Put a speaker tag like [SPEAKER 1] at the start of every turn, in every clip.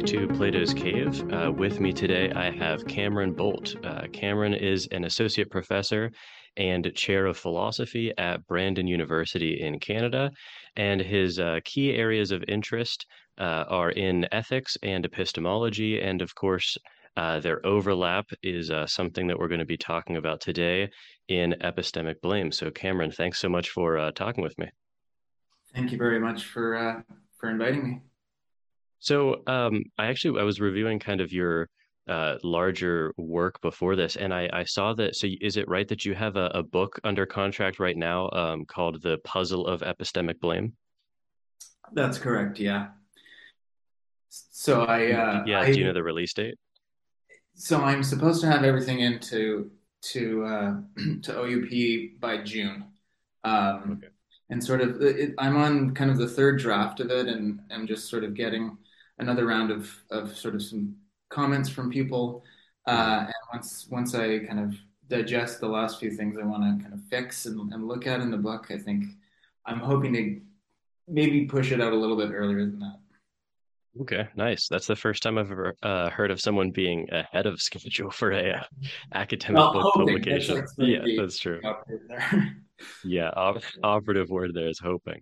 [SPEAKER 1] back to Plato's Cave. Uh, with me today, I have Cameron Boult. Uh, Cameron is an associate professor and chair of philosophy at Brandon University in Canada, and his uh, key areas of interest uh, are in ethics and epistemology, and of course, uh, their overlap is uh, something that we're going to be talking about today in epistemic blame. So, Cameron, thanks so much for talking with me.
[SPEAKER 2] Thank you very much for for inviting me.
[SPEAKER 1] So um, I actually I was reviewing kind of your uh, larger work before this, and I, I saw that. So is it right that you have a, a book under contract right now um, called "The Puzzle of Epistemic Blame"?
[SPEAKER 2] That's correct. Yeah. So I uh,
[SPEAKER 1] yeah.
[SPEAKER 2] I,
[SPEAKER 1] do you know the release date?
[SPEAKER 2] So I'm supposed to have everything into to uh, to OUP by June. Um, okay. And sort of, it, I'm on kind of the third draft of it, and I'm just sort of getting another round of, of sort of some comments from people. Uh, and once once I kind of digest the last few things I want to kind of fix and, and look at in the book, I think I'm hoping to maybe push it out a little bit earlier than that.
[SPEAKER 1] Okay, nice. That's the first time I've ever uh, heard of someone being ahead of schedule for a uh, academic well, book publication. That's yeah, that's true. yeah, op- operative word there is hoping.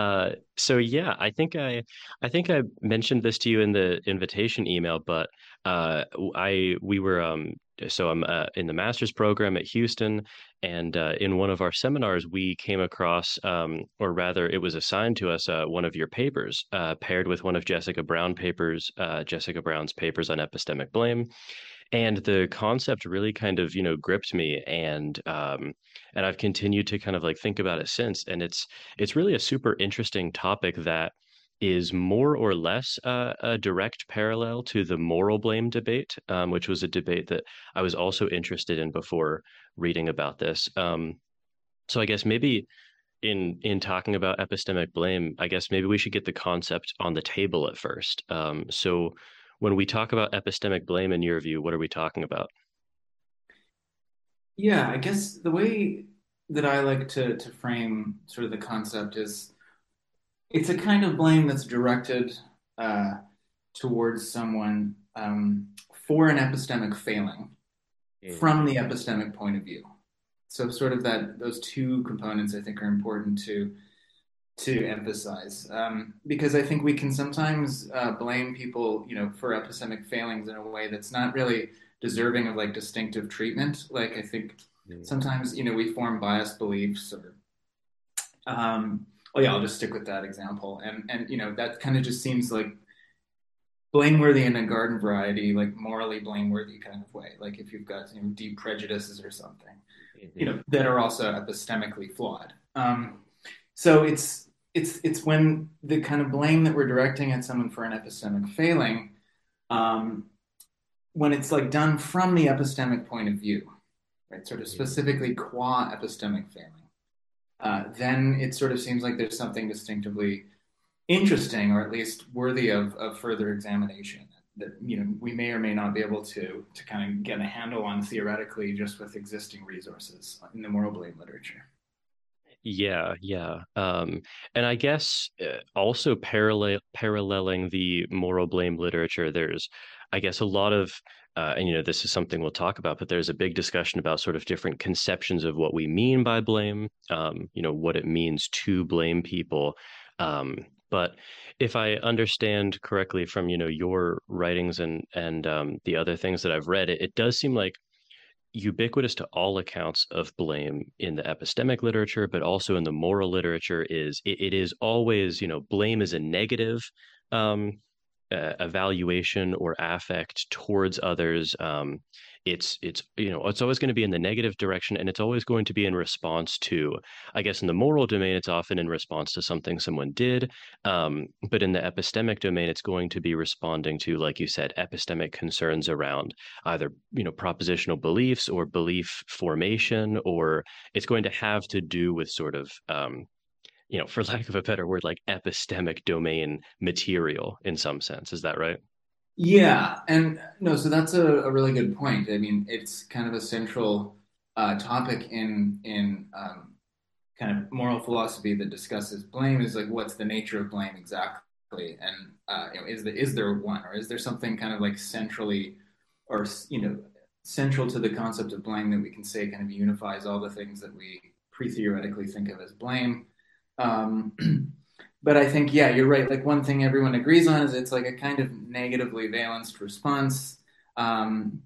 [SPEAKER 1] Uh, so yeah, I think I, I think I mentioned this to you in the invitation email, but uh, I we were um, so I'm uh, in the master's program at Houston, and uh, in one of our seminars, we came across, um, or rather, it was assigned to us uh, one of your papers paired with one of Jessica Brown papers, Jessica Brown's papers on epistemic blame, and the concept really kind of you know gripped me and um, and I've continued to kind of like think about it since and it's it's really a super interesting topic that is more or less uh, a direct parallel to the moral blame debate, um, which was a debate that I was also interested in before reading about this. Um, so I guess maybe in in talking about epistemic blame, I guess maybe we should get the concept on the table at first. Um, so when we talk about epistemic blame in your view what are we talking about
[SPEAKER 2] yeah i guess the way that i like to, to frame sort of the concept is it's a kind of blame that's directed uh, towards someone um, for an epistemic failing mm. from the epistemic point of view so sort of that those two components i think are important to to emphasize um, because I think we can sometimes uh, blame people, you know, for epistemic failings in a way that's not really deserving of like distinctive treatment. Like I think mm. sometimes, you know, we form biased beliefs or, um, oh yeah, I'll just stick with that example. And, and, you know, that kind of just seems like blameworthy in a garden variety, like morally blameworthy kind of way. Like if you've got you know, deep prejudices or something, mm-hmm. you know, that are also epistemically flawed. Um, so it's it's it's when the kind of blame that we're directing at someone for an epistemic failing, um, when it's like done from the epistemic point of view, right? Sort of specifically qua epistemic failing, uh, then it sort of seems like there's something distinctively interesting, or at least worthy of, of further examination that you know we may or may not be able to to kind of get a handle on theoretically just with existing resources in the moral blame literature.
[SPEAKER 1] Yeah, yeah. Um, and I guess uh, also parallel paralleling the moral blame literature, there's, I guess, a lot of, uh, and you know, this is something we'll talk about, but there's a big discussion about sort of different conceptions of what we mean by blame, um, you know, what it means to blame people. Um, but if I understand correctly from you know your writings and and um, the other things that I've read, it, it does seem like ubiquitous to all accounts of blame in the epistemic literature, but also in the moral literature is it, it is always, you know, blame is a negative um, uh, evaluation or affect towards others. Um, it's it's you know it's always going to be in the negative direction and it's always going to be in response to i guess in the moral domain it's often in response to something someone did um, but in the epistemic domain it's going to be responding to like you said epistemic concerns around either you know propositional beliefs or belief formation or it's going to have to do with sort of um, you know for lack of a better word like epistemic domain material in some sense. Is that right
[SPEAKER 2] yeah, and no, so that's a, a, really good point. I mean, it's kind of a central uh, topic in in um, kind of moral philosophy that discusses blame. Is like, what's the nature of blame exactly? and uh, you know, is there is there one or is there something kind of like centrally or you know central to the concept of blame that we can say kind of unifies all the things that we pre-theoretically think of as blame um, but i think yeah you're right. Like one thing everyone agrees on is it's like a kind of negatively valenced response. Um,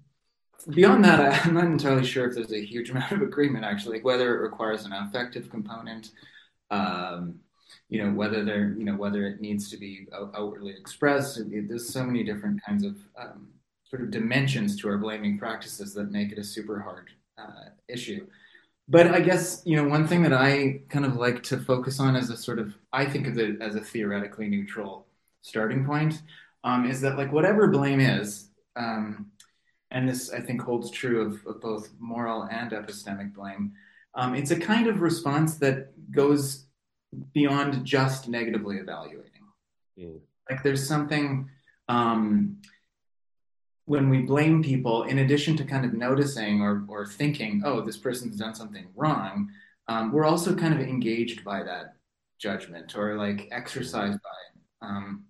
[SPEAKER 2] beyond that i'm not entirely sure if there's a huge amount of agreement actually like whether it requires an affective component um, you know whether there you know whether it needs to be outwardly expressed. There's so many different kinds of um, sort of dimensions to our blaming practices that make it a super hard uh, issue but i guess you know one thing that i kind of like to focus on as a sort of i think of it as a theoretically neutral starting point um, is that like whatever blame is um, and this i think holds true of, of both moral and epistemic blame um, it's a kind of response that goes beyond just negatively evaluating. Mm. Like there's something um, when we blame people, in addition to kind of noticing or, or thinking, oh, this person's done something wrong, um, we're also kind of engaged by that judgment or like exercised by it um,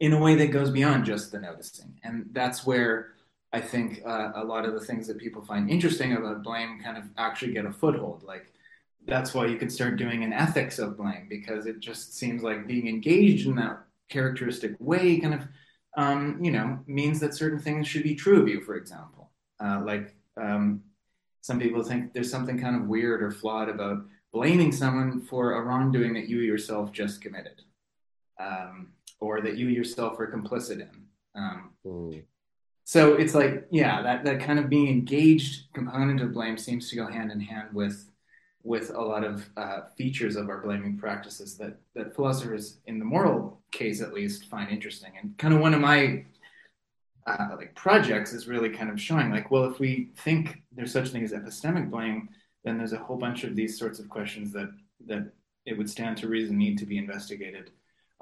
[SPEAKER 2] in a way that goes beyond just the noticing. And that's where I think uh, a lot of the things that people find interesting about blame kind of actually get a foothold. Like that's why you could start doing an ethics of blame because it just seems like being engaged in that characteristic way kind of um, you know means that certain things should be true of you for example uh, like um, some people think there's something kind of weird or flawed about blaming someone for a wrongdoing that you yourself just committed um, or that you yourself are complicit in mm. so it's like yeah that, that kind of being engaged component of blame seems to go hand in hand with with a lot of uh, features of our blaming practices that that philosophers, in the moral case at least, find interesting. And kind of one of my uh, like projects is really kind of showing like, well, if we think there's such a thing as epistemic blame, then there's a whole bunch of these sorts of questions that that it would stand to reason need to be investigated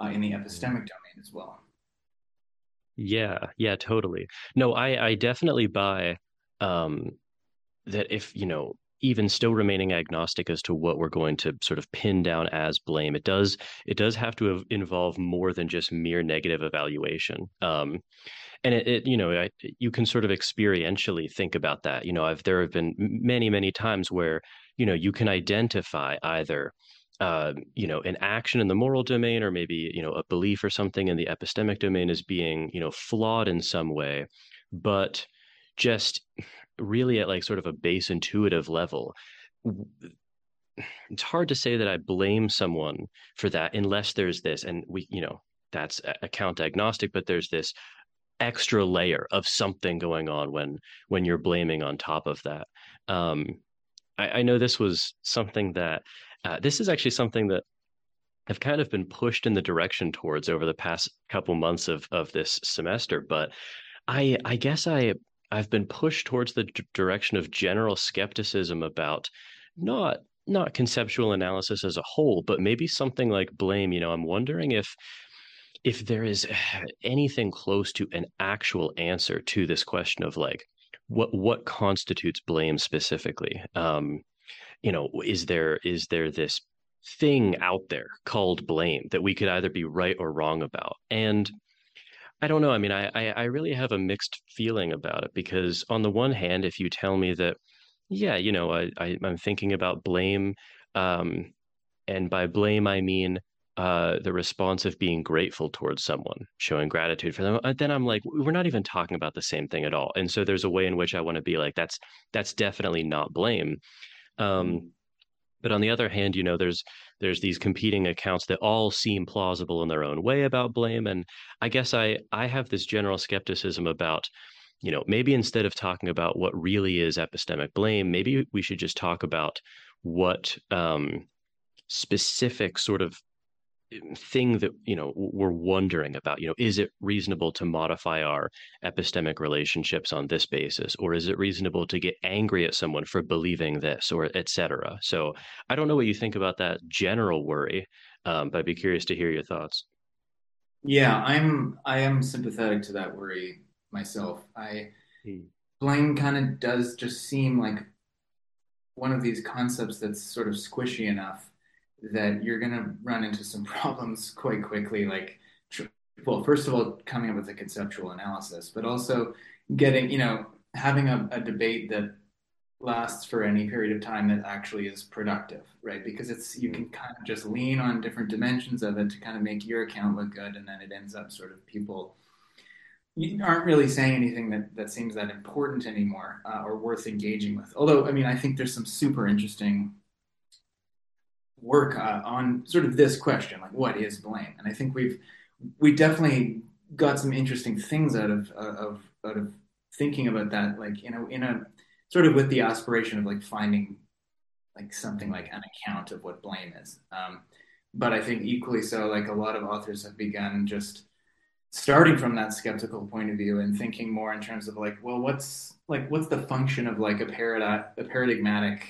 [SPEAKER 2] uh, in the epistemic domain as well.
[SPEAKER 1] Yeah, yeah, totally. No, I I definitely buy um, that if you know even still remaining agnostic as to what we're going to sort of pin down as blame. It does it does have to involve more than just mere negative evaluation um, and it, it, you know I, you can sort of experientially think about that. You know I've there have been many many times where you know you can identify either uh, you know an action in the moral domain or maybe you know a belief or something in the epistemic domain as being you know flawed in some way but just really at like sort of a base intuitive level it's hard to say that i blame someone for that unless there's this and we you know that's account agnostic but there's this extra layer of something going on when when you're blaming on top of that. Um i, I know this was something that uh, this is actually something that I've kind of been pushed in the direction towards over the past couple months of of this semester, but I I guess I I've been pushed towards the d- direction of general skepticism about not not conceptual analysis as a whole, but maybe something like blame. You know, I'm wondering if if there is anything close to an actual answer to this question of like what what constitutes blame specifically. Um, you know, is there is there this thing out there called blame that we could either be right or wrong about? And I don't know. I mean, I, I, I really have a mixed feeling about it because on the one hand, if you tell me that, yeah, you know, I, I I'm thinking about blame, um, and by blame I mean uh, the response of being grateful towards someone, showing gratitude for them, uh, then I'm like, we're not even talking about the same thing at all. And so there's a way in which I want to be like, that's that's definitely not blame. Um, but on the other hand, you know, there's there's these competing accounts that all seem plausible in their own way about blame, and I guess I I have this general skepticism about, you know, maybe instead of talking about what really is epistemic blame, maybe we should just talk about what um, specific sort of thing that you know we're wondering about you know is it reasonable to modify our epistemic relationships on this basis? Or is it reasonable to get angry at someone for believing this or etc so i don't know what you think about that general worry um, but i'd be curious to hear your thoughts.
[SPEAKER 2] Yeah i'm i am sympathetic to that worry myself. I hmm. blame kind of does just seem like one of these concepts that's sort of squishy enough that you're going to run into some problems quite quickly. Like, well, first of all, coming up with a conceptual analysis, but also getting, you know, having a, a debate that lasts for any period of time that actually is productive, right? Because it's you can kind of just lean on different dimensions of it to kind of make your account look good, and then it ends up sort of people aren't really saying anything that, that seems that important anymore uh, or worth engaging with. Although, I mean, I think there's some super interesting work uh, on sort of this question, like what is blame? And I think we've we definitely got some interesting things out of of out of thinking about that, like you know, in a sort of with the aspiration of like finding like something like an account of what blame is. Um, but I think equally so, like a lot of authors have begun just starting from that skeptical point of view and thinking more in terms of like, well, what's like what's the function of like a paradigm a paradigmatic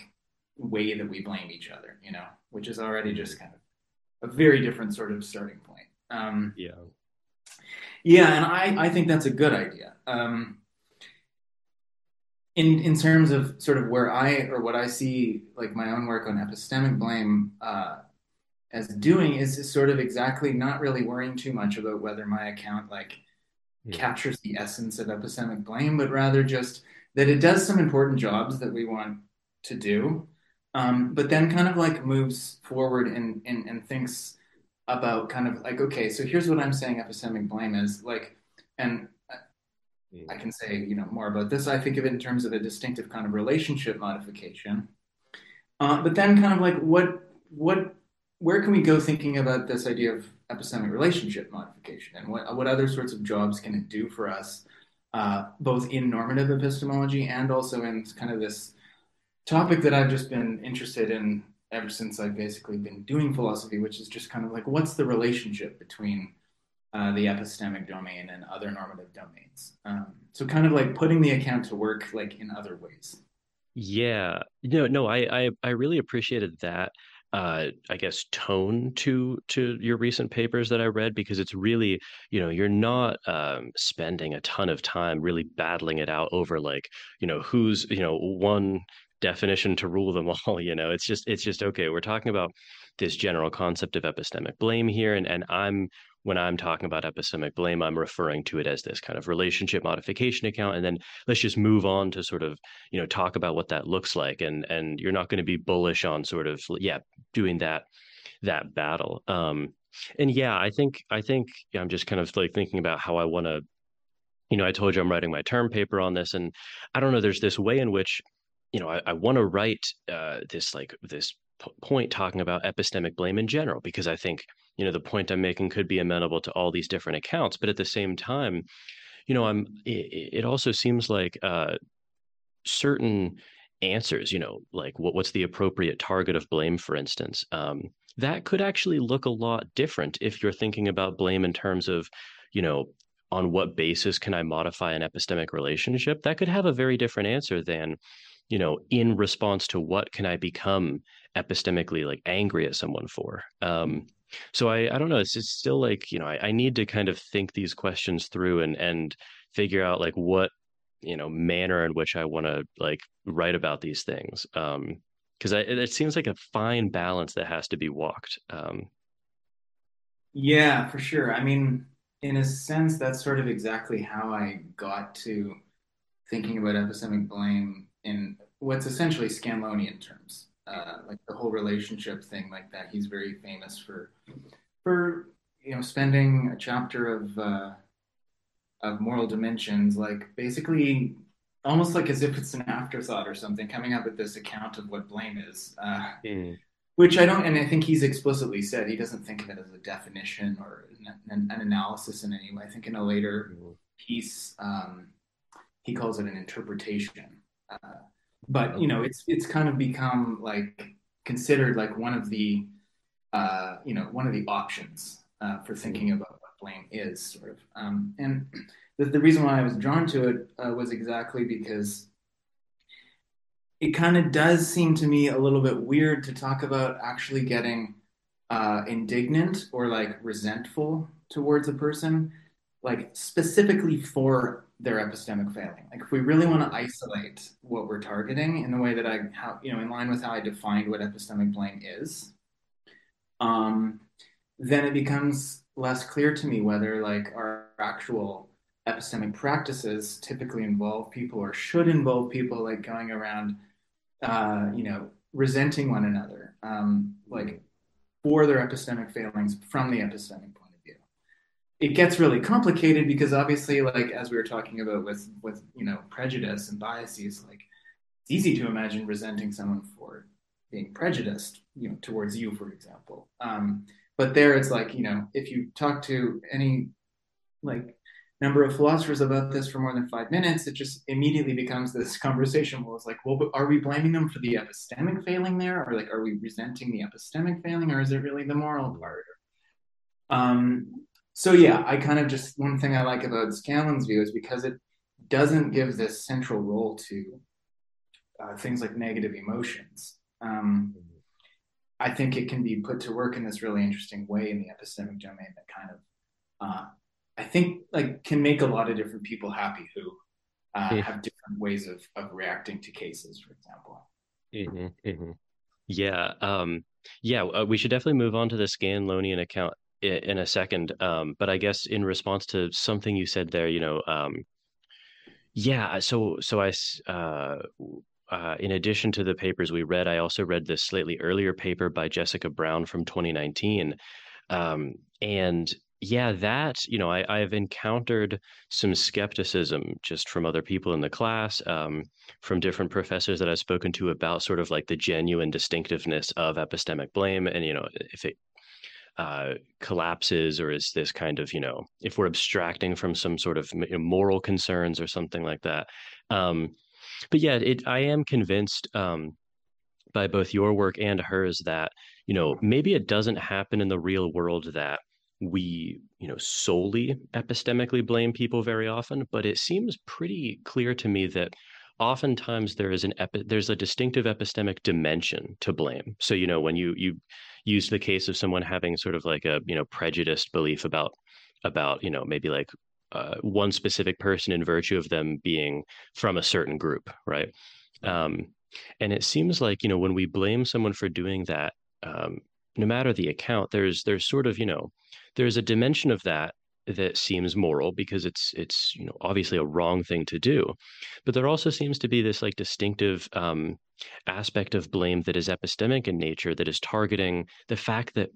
[SPEAKER 2] way that we blame each other, you know, which is already just kind of a very different sort of starting point. Um,
[SPEAKER 1] yeah.
[SPEAKER 2] Yeah, and I, I think that's a good idea. Um, in in terms of sort of where I or what I see like my own work on epistemic blame uh, as doing is, is sort of exactly not really worrying too much about whether my account like yeah. captures the essence of epistemic blame, but rather just that it does some important jobs that we want to do, um, but then kind of like moves forward and, and and thinks about kind of like okay, so here's what I'm saying epistemic blame is like, and I can say you know more about this. I think of it in terms of a distinctive kind of relationship modification, uh, but then kind of like what what where can we go thinking about this idea of epistemic relationship modification and what, what other sorts of jobs can it do for us, uh, both in normative epistemology and also in kind of this topic that I've just been interested in ever since I've basically been doing philosophy, which is just kind of like what's the relationship between uh, the epistemic domain and other normative domains. Um, so kind of like putting the account to work like in other ways.
[SPEAKER 1] Yeah, no, no, I, I, I really appreciated that uh, I guess tone to to your recent papers that I read because it's really you know you're not um, spending a ton of time really battling it out over like you know who's you know one definition to rule them all you know it's just it's just okay we're talking about this general concept of epistemic blame here and and I'm when I'm talking about epistemic blame, I'm referring to it as this kind of relationship modification account. And then let's just move on to sort of, you know, talk about what that looks like. And and you're not going to be bullish on sort of, yeah, doing that that battle. Um, and yeah, I think I think I'm just kind of like thinking about how I want to, you know, I told you I'm writing my term paper on this, and I don't know. There's this way in which, you know, I, I want to write uh, this like this p- point talking about epistemic blame in general because I think you know the point i'm making could be amenable to all these different accounts but at the same time you know i'm it, it also seems like uh certain answers you know like what, what's the appropriate target of blame for instance um that could actually look a lot different if you're thinking about blame in terms of you know on what basis can i modify an epistemic relationship? That could have a very different answer than you know in response to what can i become epistemically like angry at someone for um so I, I don't know. It's just still like, you know, I, I need to kind of think these questions through and, and figure out like what, you know, manner in which I want to like write about these things. Um, cause I, it seems like a fine balance that has to be walked. Um,
[SPEAKER 2] yeah, for sure. I mean, in a sense, that's sort of exactly how I got to thinking about epistemic blame in what's essentially Scanlonian terms uh, like the whole relationship thing like that. He's very famous for for you know spending a chapter of uh, of moral dimensions, like basically almost like as if it's an afterthought or something, coming up with this account of what blame is. Uh, mm. Which I don't, and I think he's explicitly said he doesn't think of it as a definition or an, an analysis in any way. I think in a later mm. piece, um, he calls it an interpretation. Uh, but you know it's it's kind of become like considered like one of the uh, you know one of the options uh, for thinking about what blame is sort of. Um, and the, the, reason why i was drawn to it uh, was exactly because it kind of does seem to me a little bit weird to talk about actually getting uh, indignant or like resentful towards a person like specifically for their epistemic failing. Like if we really want to isolate what we're targeting in the way that I how you know in line with how I defined what epistemic blame is, um, then it becomes less clear to me whether like our actual epistemic practices typically involve people or should involve people like going around, uh, you know, resenting one another, um, like for their epistemic failings from the epistemic. It gets really complicated because obviously, like as we were talking about with with you know prejudice and biases, like it's easy to imagine resenting someone for being prejudiced, you know, towards you, for example. Um, but there, it's like you know, if you talk to any like number of philosophers about this for more than five minutes, it just immediately becomes this conversation where it's like, well, are we blaming them for the epistemic failing there? Or like, are we resenting the epistemic failing? Or is it really the moral part? Um, so yeah, I kind of just, one thing I like about Scanlon's view is because it doesn't give this central role to uh, things like negative emotions. Um, I think it can be put to work in this really interesting way in the epistemic domain that kind of uh, I think like can make a lot of different people happy who uh, mm. have different ways of of reacting to cases, for example.
[SPEAKER 1] Mm-hmm, mm-hmm. Yeah, um, yeah. Uh, we should definitely move on to the Scanlonian account in, a second. Um, but I guess in response to something you said there, you know, um, yeah. So so I. Uh, uh, in addition to the papers we read, I also read this slightly earlier paper by Jessica Brown from 2019. Um, and yeah, that, you know, I, I've encountered some skepticism just from other people in the class, um, from different professors that I've spoken to about sort of like the genuine distinctiveness of epistemic blame. And, you know, if it uh, collapses or is this kind of, you know, if we're abstracting from some sort of moral concerns or something like that. Um, but yeah, it, I am convinced um, by both your work and hers that, you know, maybe it doesn't happen in the real world that we you know solely epistemically blame people very often but it seems pretty clear to me that oftentimes there is an epi- there's a distinctive epistemic dimension to blame so you know when you you use the case of someone having sort of like a you know prejudiced belief about about you know maybe like uh, one specific person in virtue of them being from a certain group right? Um, and it seems like you know when we blame someone for doing that um, no matter the account there's there's sort of you know there's a dimension of that that seems moral because it's it's you know obviously a wrong thing to do but there also seems to be this like distinctive um, aspect of blame that is epistemic in nature that is targeting the fact that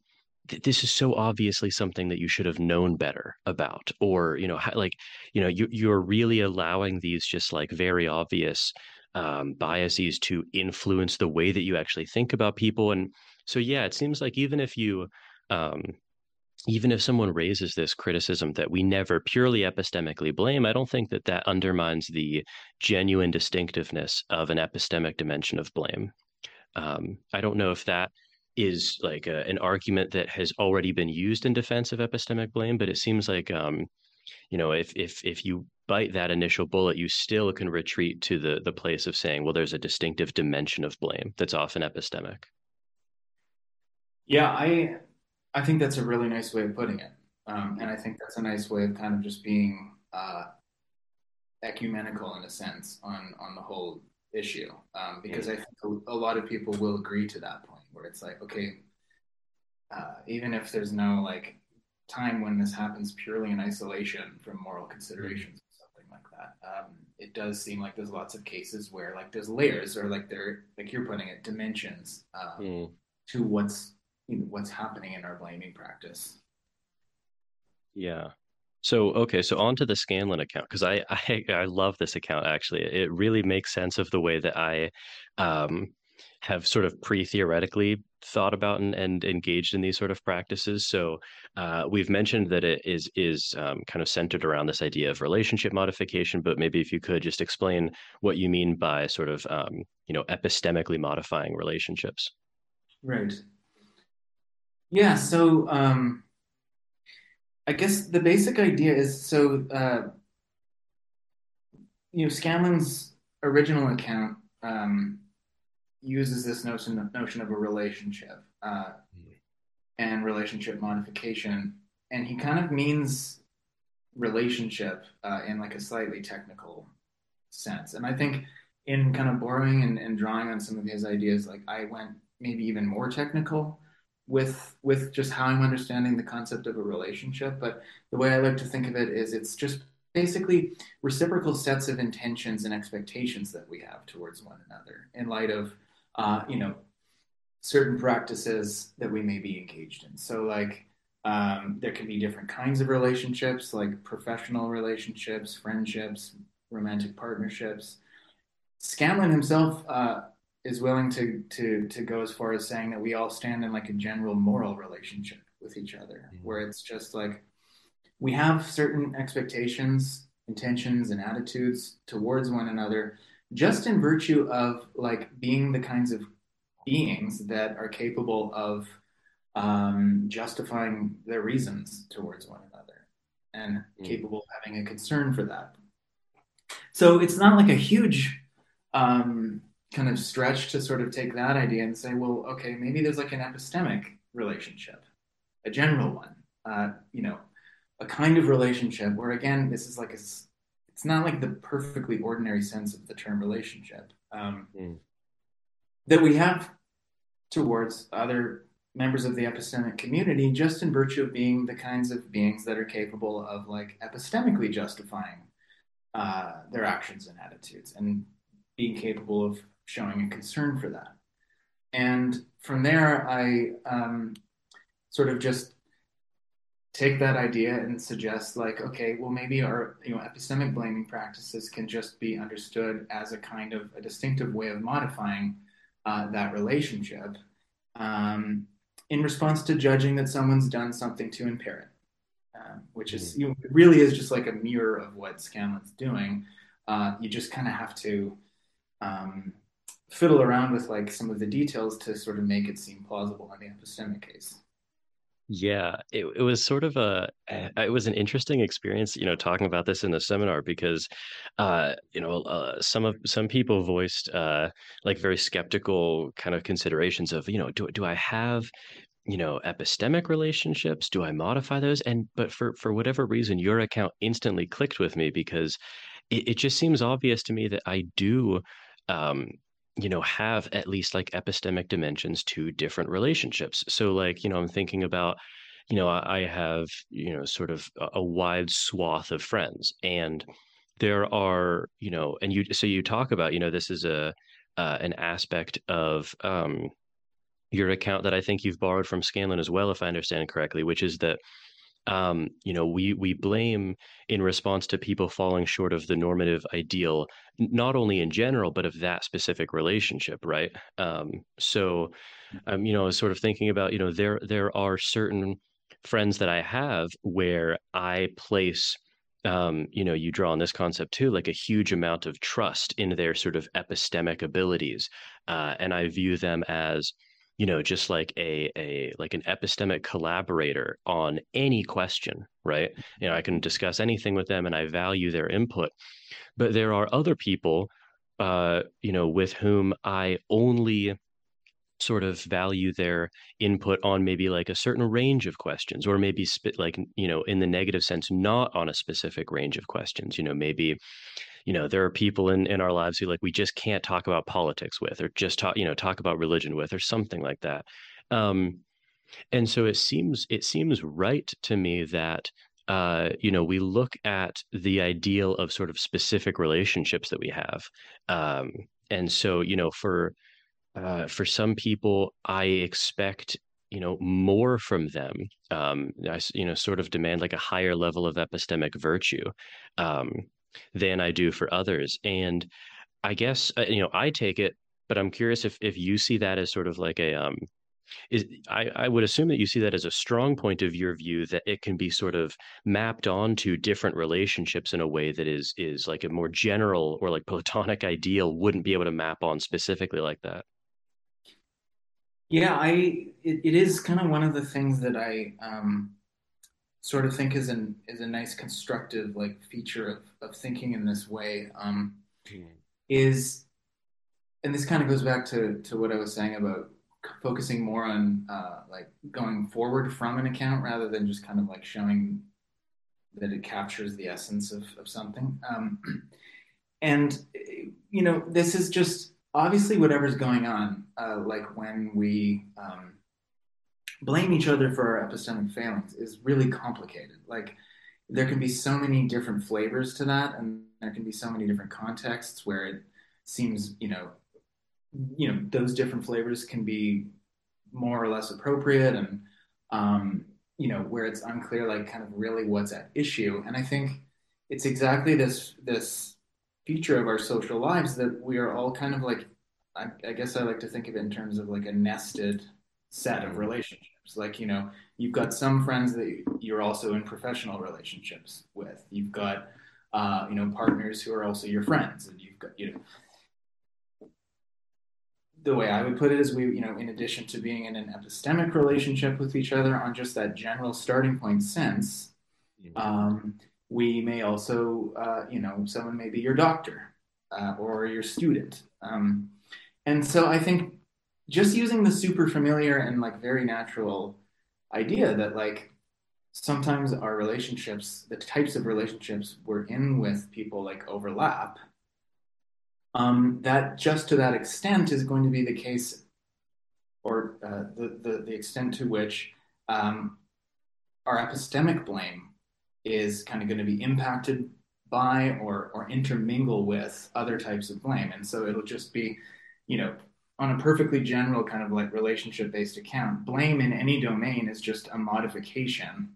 [SPEAKER 1] th- this is so obviously something that you should have known better about or you know like you know you, you're really allowing these just like very obvious um, biases to influence the way that you actually think about people and so yeah it seems like even if you um, even if someone raises this criticism that we never purely epistemically blame, I don't think that that undermines the genuine distinctiveness of an epistemic dimension of blame. Um, I don't know if that is like a, an argument that has already been used in defense of epistemic blame, but it seems like um, you know if if if you bite that initial bullet, you still can retreat to the the place of saying, well, there's a distinctive dimension of blame that's often epistemic.
[SPEAKER 2] Yeah, I I think that's a really nice way of putting it. Um, and I think that's a nice way of kind of just being uh, ecumenical in a sense on, on the whole issue. Um, because I think a, a, lot of people will agree to that point where it's like, okay, uh, even if there's no like time when this happens purely in isolation from moral considerations or something like that, um, it does seem like there's lots of cases where like there's layers or like there, like you're putting it, dimensions mm. to what's what's happening in our blaming practice.
[SPEAKER 1] Yeah. So okay, so on to the Scanlon account because I, I I love this account actually. It really makes sense of the way that I um, have sort of pre-theoretically thought about and, and engaged in these sort of practices. So uh, we've mentioned that it is is um, kind of centered around this idea of relationship modification, but maybe if you could just explain what you mean by sort of um, you know epistemically modifying relationships.
[SPEAKER 2] Right. Yeah, so um, I guess the basic idea is so uh, you know Scanlon's original account um, uses this notion of, notion of a relationship uh, and relationship modification, and he kind of means relationship uh, in like a slightly technical sense. And I think in kind of borrowing and, and drawing on some of his ideas, like I went maybe even more technical with with just how I'm understanding the concept of a relationship. But the way I like to think of it is it's just basically reciprocal sets of intentions and expectations that we have towards one another in light of uh, you know certain practices that we may be engaged in. So like um, there can be different kinds of relationships, like professional relationships, friendships, romantic partnerships. Scanlon himself uh, is willing to to to go as far as saying that we all stand in like a general moral relationship with each other, mm-hmm. where it's just like we have certain expectations, intentions, and attitudes towards one another, just in virtue of like being the kinds of beings that are capable of um, justifying their reasons towards one another and mm. capable of having a concern for that. So it's not like a huge um, kind of stretch to sort of take that idea and say, well, okay, maybe there's like an epistemic relationship, a general one, uh, you know, a kind of relationship where again, this is like a, it's not like the perfectly ordinary sense of the term relationship um, mm. that we have towards other members of the epistemic community just in virtue of being the kinds of beings that are capable of like epistemically justifying uh, their actions and attitudes and being capable of showing a concern for that. And from there, I um, sort of just take that idea and suggest like okay well maybe our you know epistemic blaming practices can just be understood as a kind of a distinctive way of modifying uh, that relationship um, in response to judging that someone's done something to impair it, um, which is mm-hmm. you know, it really is just like a mirror of what Scanlon's doing. Uh, you just kind of have to um, fiddle around with like some of the details to sort of make it seem plausible in the epistemic case.
[SPEAKER 1] Yeah, it, it was sort of a it was an interesting experience, you know, talking about this in the seminar because, uh, you know, uh, some of some people voiced uh, like very skeptical kind of considerations of, you know, do do I have you know epistemic relationships do i modify those and but for for whatever reason your account instantly clicked with me because it, it just seems obvious to me that i do um you know have at least like epistemic dimensions to different relationships. So like you know i'm thinking about you know i have you know sort of a wide swath of friends and there are you know and you so you talk about you know this is a uh, an aspect of um your account that i think you've borrowed from scanlon as well if i understand correctly which is that um, you know, we we blame in response to people falling short of the normative ideal, not only in general, but of that specific relationship, right? Um, so, um, you know, sort of thinking about, you know, there there are certain friends that I have where I place um, you know, you draw on this concept too, like a huge amount of trust in their sort of epistemic abilities. Uh, and I view them as you know just like a a like an epistemic collaborator on any question right? You know i can discuss anything with them and i value their input. But there are other people uh you know with whom i only sort of value their input on maybe like a certain range of questions or maybe spit like you know in the negative sense not on a specific range of questions. You know maybe you know there are people in in our lives who like we just can't talk about politics with or just talk you know talk about religion with or something like that um and so it seems it seems right to me that uh, you know, we look at the ideal of sort of specific relationships that we have. Um, and so, you know, for uh, for some people, I expect you know more from them. Um, I you know sort of demand like a higher level of epistemic virtue. Um, than I do for others. And I guess uh, you know I take it, but I'm curious if if you see that as sort of like a um is I, I would assume that you see that as a strong point of your view that it can be sort of mapped onto different relationships in a way that is is like a more general or like platonic ideal wouldn't be able to map on specifically like that.
[SPEAKER 2] Yeah, I it, it is kind of one of the things that I um sort of think is an is a nice constructive like feature of, of thinking in this way um, mm. is and this kind of goes back to to what I was saying about focusing more on uh, like going forward from an account rather than just kind of like showing that it captures the essence of, of something um, and you know this is just obviously whatever's going on uh, like when we um, blame each other for our epistemic failings is really complicated. Like there can be so many different flavors to that, and there can be so many different contexts where it seems, you know, you know, those different flavors can be more or less appropriate, and um, you know, where it's unclear, like kind of really what's at issue. And I think it's exactly this this feature of our social lives that we are all kind of like I, I, guess I like to think of it in terms of like a nested set of relationships. Like, you know, you've got some friends that you're also in professional relationships with. You've got, uh, you know, partners who are also your friends, and you've got, you know, the way I would put it is we, you know, in addition to being in an epistemic relationship with each other on just that general starting point sense, um, we may also, uh, you know, someone may be your doctor uh, or your student. Um, and so I think just using the super familiar and like very natural idea that like sometimes our relationships, the types of relationships we're in with people like overlap. Um, that just to that extent is going to be the case, or uh, the, the, the extent to which um, our epistemic blame is kind of going to be impacted by or, or intermingle with other types of blame. And so it'll just be, you know, on a perfectly general kind of like relationship based account, blame in any domain is just a modification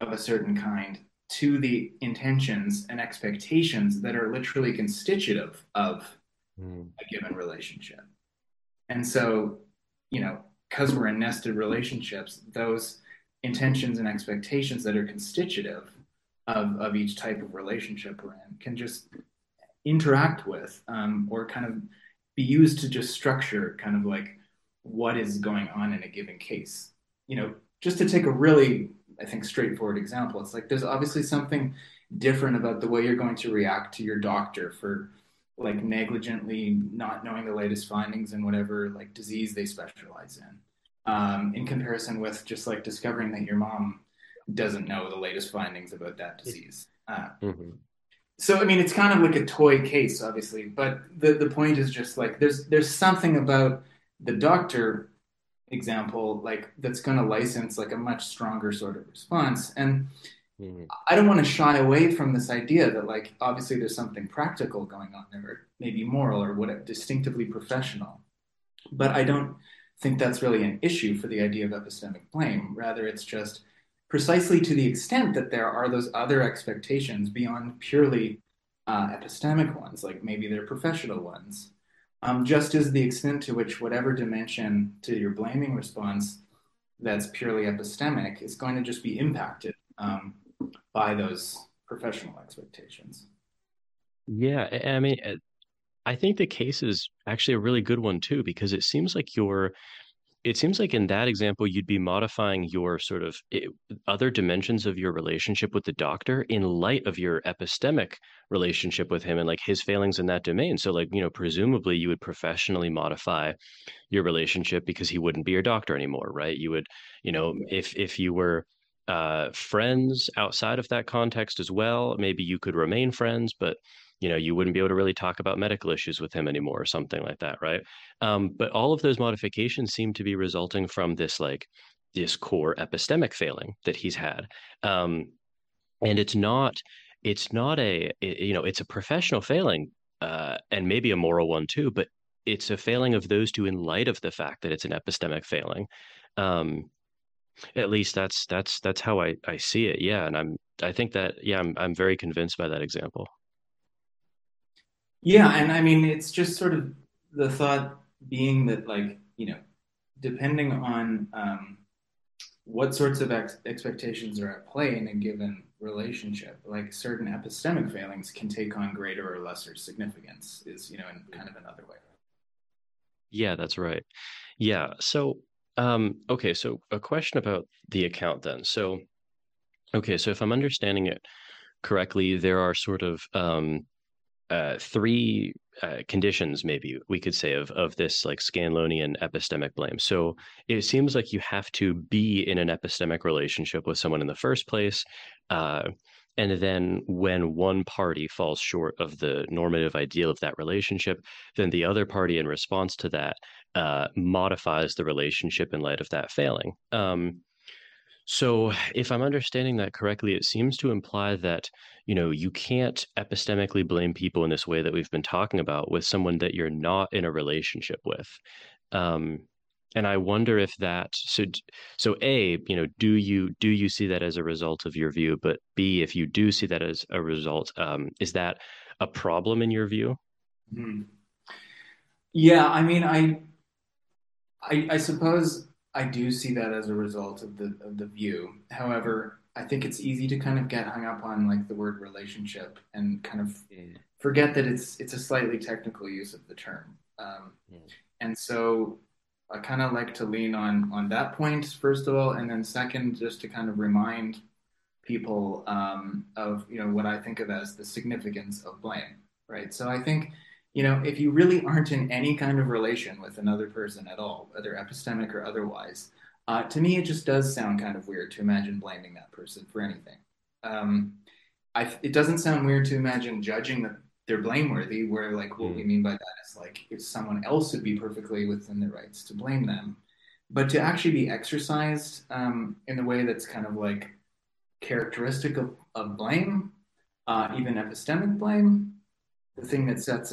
[SPEAKER 2] of a certain kind to the intentions and expectations that are literally constitutive of mm. a given relationship. And so, you know, because we're in nested relationships, those intentions and expectations that are constitutive of, of each type of relationship we're in can just interact with um, or kind of be used to just structure kind of like what is going on in a given case. You know, just to take a really, I think, straightforward example, it's like there's obviously something different about the way you're going to react to your doctor for like negligently not knowing the latest findings in whatever like disease they specialize in um, in comparison with just like discovering that your mom doesn't know the latest findings about that disease uh, mm-hmm so I mean, it's kind of like a toy case, obviously, but the the point is just like there's there's something about the doctor example like that's going to license like a much stronger sort of response and mm-hmm. i don't want to shy away from this idea that like obviously there's something practical going on there maybe moral or what distinctively professional but i don't think that's really an issue for the idea of epistemic blame rather it's just precisely to the extent that there are those other expectations beyond purely uh, epistemic ones, like maybe they're professional ones. Um, just as the extent to which whatever dimension to your blaming response that's purely epistemic is going to just be impacted um, by those professional expectations.
[SPEAKER 1] Yeah, I mean, I think the case is actually a really good one too, because it seems like you're it seems like in that example you'd be modifying your sort of eh, other dimensions of your relationship with the doctor in light of your epistemic relationship with him and like his failings in that domain. So like you know presumably you would professionally modify your relationship because he wouldn't be your doctor anymore right? You would you know if if you were uh friends outside of that context as well maybe you could remain friends but you know you wouldn't be able to really talk about medical issues with him anymore or something like that right? Um, but all of those modifications seem to be resulting from this like this core epistemic failing that he's had. Um, and it's not it's not a you know it's a professional failing uh, and maybe a moral one too but it's a failing of those two in light of the fact that it's an epistemic failing. Um, at least that's that's that's how I, I see it. Yeah and i'm i think that yeah i'm, I'm very convinced by that example
[SPEAKER 2] yeah, and I mean, it's just sort of the thought being that, like, you know, depending on um, what sorts of ex- expectations are at play in a given relationship, like certain epistemic failings can take on greater or lesser significance, is, you know, in kind of another way.
[SPEAKER 1] Yeah, that's right. Yeah. So, um, okay. So, a question about the account then. So, okay. So, if I'm understanding it correctly, there are sort of um, uh, three uh, conditions, maybe we could say, of of this like Scanlonian epistemic blame. So it seems like you have to be in an epistemic relationship with someone in the first place. Uh, and then when one party falls short of the normative ideal of that relationship, then the other party, in response to that, uh, modifies the relationship in light of that failing. Um, so, if I'm understanding that correctly, it seems to imply that you know you can't epistemically blame people in this way that we've been talking about with someone that you're not in a relationship with. Um, and I wonder if that so so a you know do you do you see that as a result of your view? But b if you do see that as a result, um, is that a problem in your view?
[SPEAKER 2] Hmm. Yeah, I mean, I, I, I suppose I do see that as a result of the of the view. However, I think it's easy to kind of get hung up on like the word relationship and kind of mm. forget that it's it's a slightly technical use of the term. Um, mm. And so I kind of like to lean on on that point first of all, and then second, just to kind of remind people um, of you know what I think of as the significance of blame. Right. So I think you know, if you really aren't in any kind of relation with another person at all, whether epistemic or otherwise, uh, to me, it just does sound kind of weird to imagine blaming that person for anything. Um, I, it doesn't sound weird to imagine judging that they're blameworthy, where like what mm. we hmm. mean by that is like if someone else would be perfectly within their rights to blame them, but to actually be exercised um, in the way that's kind of like characteristic of, of blame, uh, even epistemic blame, the thing that sets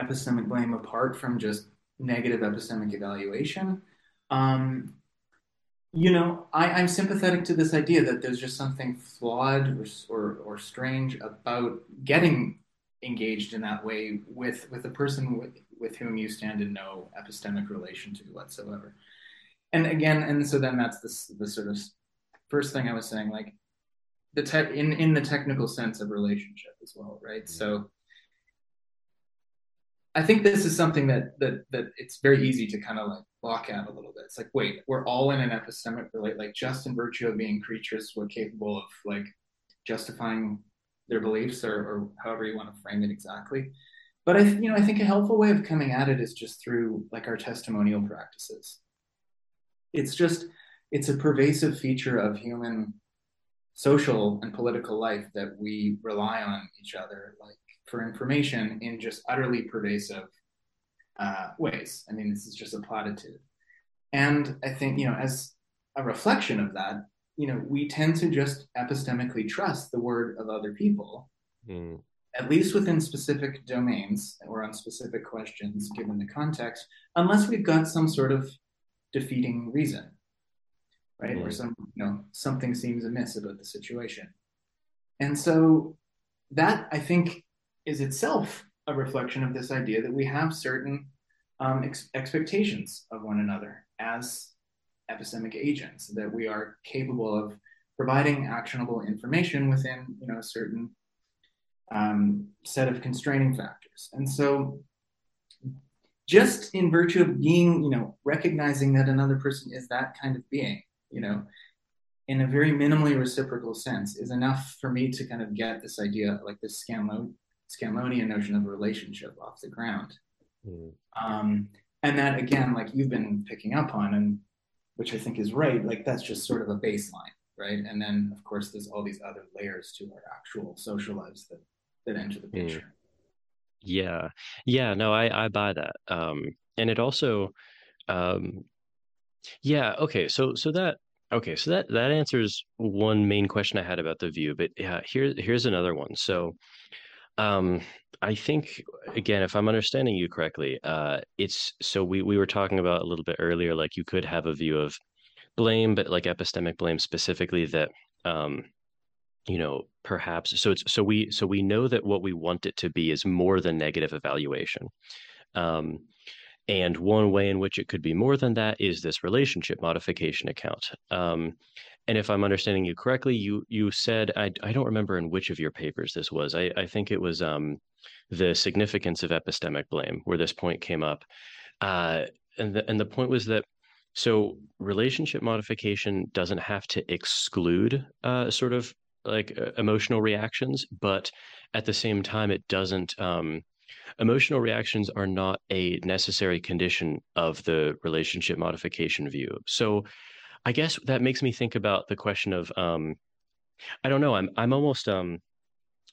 [SPEAKER 2] epistemic blame apart from just negative epistemic evaluation. Um, you know, I, am sympathetic to this idea that there's just something flawed or, or, or, strange about getting engaged in that way with with a person with, with whom you stand in no epistemic relation to whatsoever. And again, and so then that's the, the sort of first thing I was saying, like the te- in in the technical sense of relationship as well, right? So I think this is something that that that it's very easy to kind of like walk at a little bit. It's like, wait, we're all in an epistemic relate, like just in virtue of being creatures, we're capable of like justifying their beliefs or, or however you want to frame it exactly. But I, you know, I think a helpful way of coming at it is just through like our testimonial practices. It's just, it's a pervasive feature of human social and political life that we rely on each other, like for information in just utterly pervasive uh, ways. I mean, this is just a platitude. And I think, you know, as a reflection of that, you know, we tend to just epistemically trust the word of other people, mm. at least within specific domains or on specific questions given the context, unless we've got some sort of defeating reason, right? Mm. Or some, you know, something seems amiss about the situation. And so that I think is itself a reflection of this idea that we have certain um, ex- expectations of one another as epistemic agents, that we are capable of providing actionable information within you know a certain um, set of constraining factors. And so just in virtue of being, you know, recognizing that another person is that kind of being, you know, in a very minimally reciprocal sense is enough for me to kind of get this idea, like this Scanlon Scanlonian notion of a relationship off the ground. Mm. Um, and that again, like you've been picking up on, and which I think is right, like that's just sort of a baseline, right? And then of course there's all these other layers to our actual social lives that that enter the mm. picture. Mm.
[SPEAKER 1] Yeah, yeah, no, I I buy that, um, and it also, um, yeah, okay, so so that okay, so that that answers one main question I had about the view, but yeah, here here's another one. So um, I think again, if I'm understanding you correctly, uh, it's so we we were talking about a little bit earlier, like you could have a view of blame, but like epistemic blame specifically that um, you know, perhaps so it's so we so we know that what we want it to be is more than negative evaluation. Um, and one way in which it could be more than that is this relationship modification account. Um, and if I'm understanding you correctly, you you said I I don't remember in which of your papers this was. I I think it was um the significance of epistemic blame where this point came up, uh, and the and the point was that so relationship modification doesn't have to exclude uh, sort of like uh, emotional reactions, but at the same time it doesn't. Um, emotional reactions are not a necessary condition of the relationship modification view. So I guess that makes me think about the question of um, I don't know. I'm I'm almost um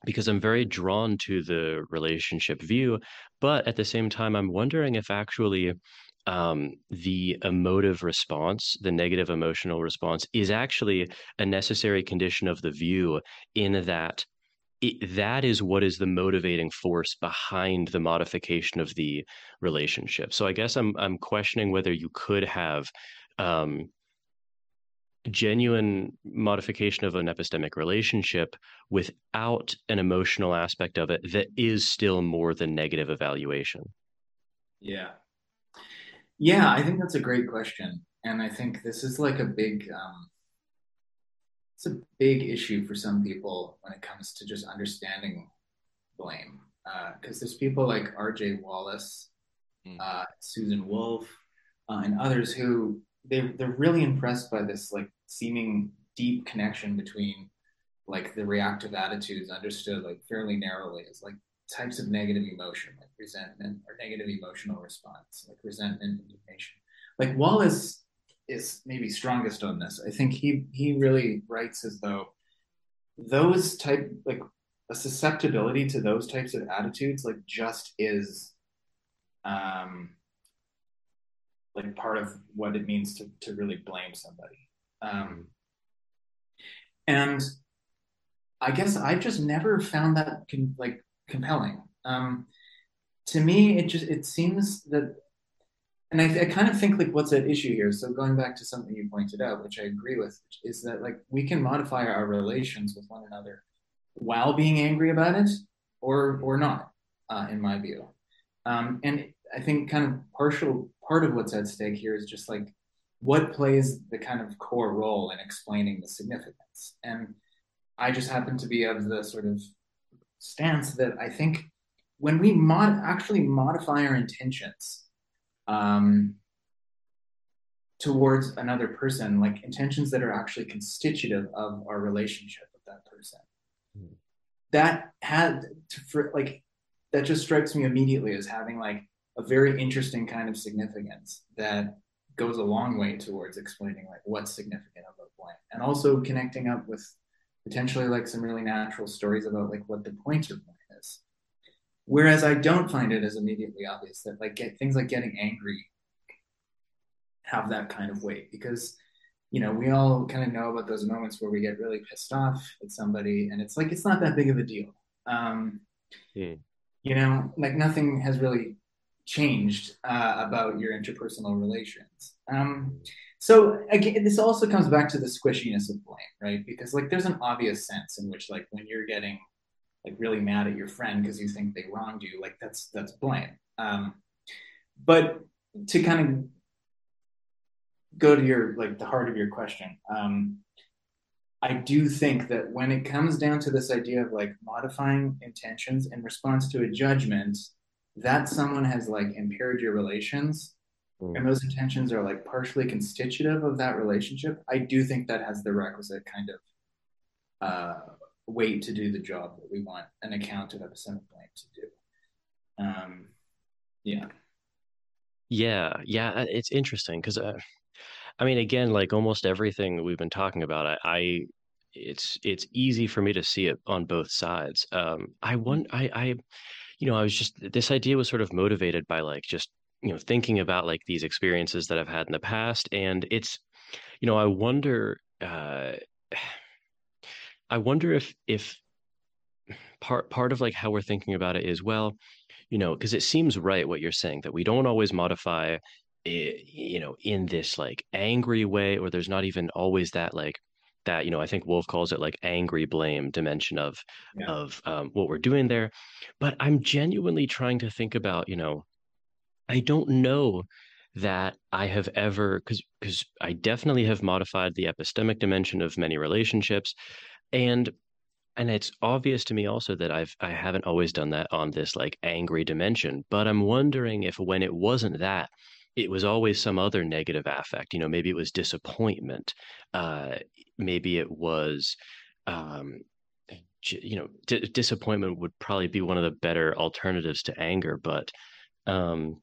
[SPEAKER 1] because I'm very drawn to the relationship view, but at the same time, I'm wondering if actually um, the emotive response, the negative emotional response, is actually a necessary condition of the view in that it, that is what is the motivating force behind the modification of the relationship. So I guess I'm I'm questioning whether you could have um, genuine modification of an epistemic relationship without an emotional aspect of it that is still more than negative evaluation.
[SPEAKER 2] Yeah. Yeah, I think that's a great question. And I think this is like a big um, it's a big issue for some people when it comes to just understanding blame. Because uh, there's people like R.J. Wallace, mm. uh, Susan Wolf, uh, and others who they they're really impressed by this like seeming deep connection between like the reactive attitudes understood like fairly narrowly as like types of negative emotion like resentment or negative emotional response like resentment indignation like wallace is maybe strongest on this. I think he he really writes as though those type like a susceptibility to those types of attitudes like just is um like part of what it means to to really blame somebody. Um and I guess I've just never found that con- like compelling. Um to me it just it seems that and I, I, kind of think like what's at issue here so going back to something you pointed out which i agree with is that like we can modify our relations with one another while being angry about it or or not uh, in my view um, and i think kind of partial part of what's at stake here is just like what plays the kind of core role in explaining the significance and i just happen to be of the sort of stance that i think when we mod- actually modify our intentions um, towards another person, like intentions that are actually constitutive of our relationship with that person. Mm. That had to, for, like that just strikes me immediately as having like a very interesting kind of significance that goes a long way towards explaining like what's significant about blame and also connecting up with potentially like some really natural stories about like what the point of blame is Whereas I don't find it as immediately obvious that like get, things like getting angry have that kind of weight because you know we all kind of know about those moments where we get really pissed off at somebody and it's like it's not that big of a deal. Um, mm. You know, like nothing has really changed uh, about your interpersonal relations. Um, so again, this also comes back to the squishiness of blame, right? Because like there's an obvious sense in which like when you're getting like really mad at your friend because you think they wronged you like that's that's blame um, but to kind of go to your like the heart of your question um, i do think that when it comes down to this idea of like modifying intentions in response to a judgment that someone has like impaired your relations mm. and those intentions are like partially constitutive of that relationship i do think that has the requisite kind of uh, weight to do the job that we want an account of epistemic blame to do. Um, yeah.
[SPEAKER 1] Yeah, yeah, uh, it's interesting because, uh, I mean, again, like almost everything we've been talking about, I, I, it's it's easy for me to see it on both sides. Um, I want, I, I, you know, I was just this idea was sort of motivated by like just you know thinking about like these experiences that I've had in the past, and it's, you know, I wonder. Uh, I wonder if if part part of like how we're thinking about it is well, you know, because it seems right what you're saying that we don't always modify it, you know, in this like angry way, or there's not even always that like that you know i think wolf calls it like angry blame dimension of yeah. of um, what we're doing there. But i'm genuinely trying to think about you know i don't know that i have ever because because i definitely have modified the epistemic dimension of many relationships. And and it's obvious to me also that I've I haven't always done that on this like angry dimension, but I'm wondering if when it wasn't that, it was always some other negative affect. You know, maybe it was disappointment. Uh, maybe it was, um, you know, d- disappointment would probably be one of the better alternatives to anger. But um,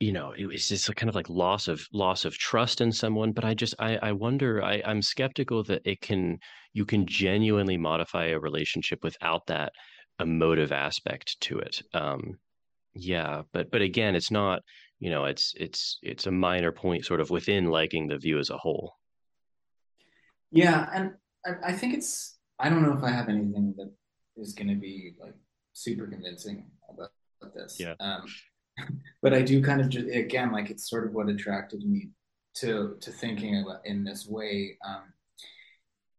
[SPEAKER 1] you know, it was just a kind of like loss of loss of trust in someone. But I just I I wonder I I'm skeptical that it can you can genuinely modify a relationship without that emotive aspect to it. Um, yeah, but but again, it's not you know it's it's it's a minor point sort of within liking the view as a whole.
[SPEAKER 2] Yeah, and I, I think it's I don't know if I have anything that is going to be like super convincing about, about this.
[SPEAKER 1] Yeah.
[SPEAKER 2] Um, but I do kind of just again like it's sort of what attracted me to to thinking about in this way. Um,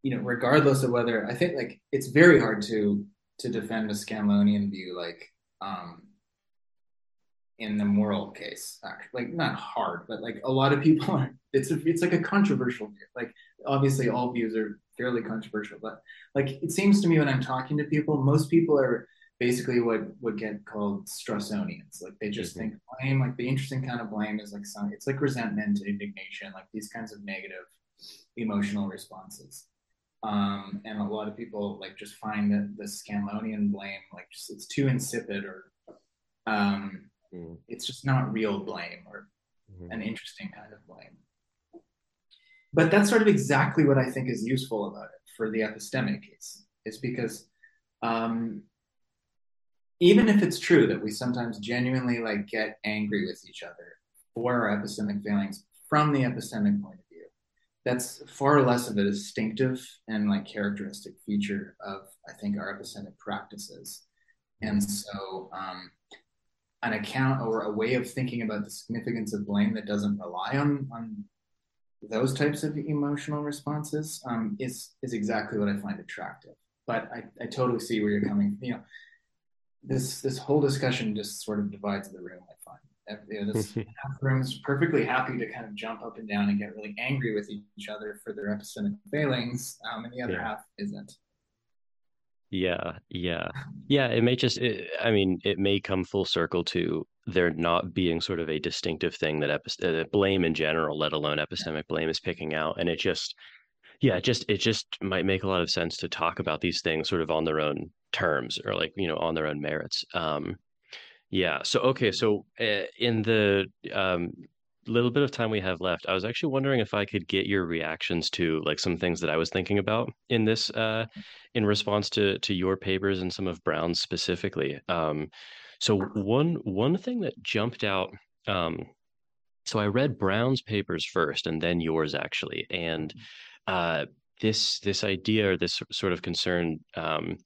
[SPEAKER 2] you know, regardless of whether I think like it's very hard to to defend a Scanlonian view like um, in the moral case. Actually, like not hard, but like a lot of people are. It's a, it's like a controversial view. Like obviously all views are fairly controversial, but like it seems to me when I'm talking to people, most people are basically what would get called Strawsonians. Like they just mm-hmm. think blame, like the interesting kind of blame is like some, it's like resentment, indignation, like these kinds of negative emotional responses. Um, and a lot of people like just find that the Scanlonian blame, like just it's too insipid or um, mm. it's just not real blame or mm-hmm. an interesting kind of blame. But that's sort of exactly what I think is useful about it for the epistemic case, is because um, even if it's true that we sometimes genuinely like get angry with each other for our epistemic failings from the epistemic point of view that's far less of a distinctive and like characteristic feature of i think our epistemic practices and so um, an account or a way of thinking about the significance of blame that doesn't rely on on those types of emotional responses um, is is exactly what I find attractive. But I, I totally see where you're coming. From. You know, this this whole discussion just sort of divides the room. I find you know, this room is perfectly happy to kind of jump up and down and get really angry with each other for their epistemic failings, um, and the other yeah. half isn't.
[SPEAKER 1] Yeah, yeah, yeah. It may just. It, I mean, it may come full circle to there not being sort of a distinctive thing that epist- uh, blame in general, let alone epistemic blame, is picking out, and it just yeah it just it just might make a lot of sense to talk about these things sort of on their own terms or like you know on their own merits um yeah so okay so uh, in the um little bit of time we have left i was actually wondering if i could get your reactions to like some things that i was thinking about in this uh in response to to your papers and some of brown's specifically. Um so one one thing that jumped out um so i read brown's papers first and then yours actually and uh, this this idea or this sort of concern um,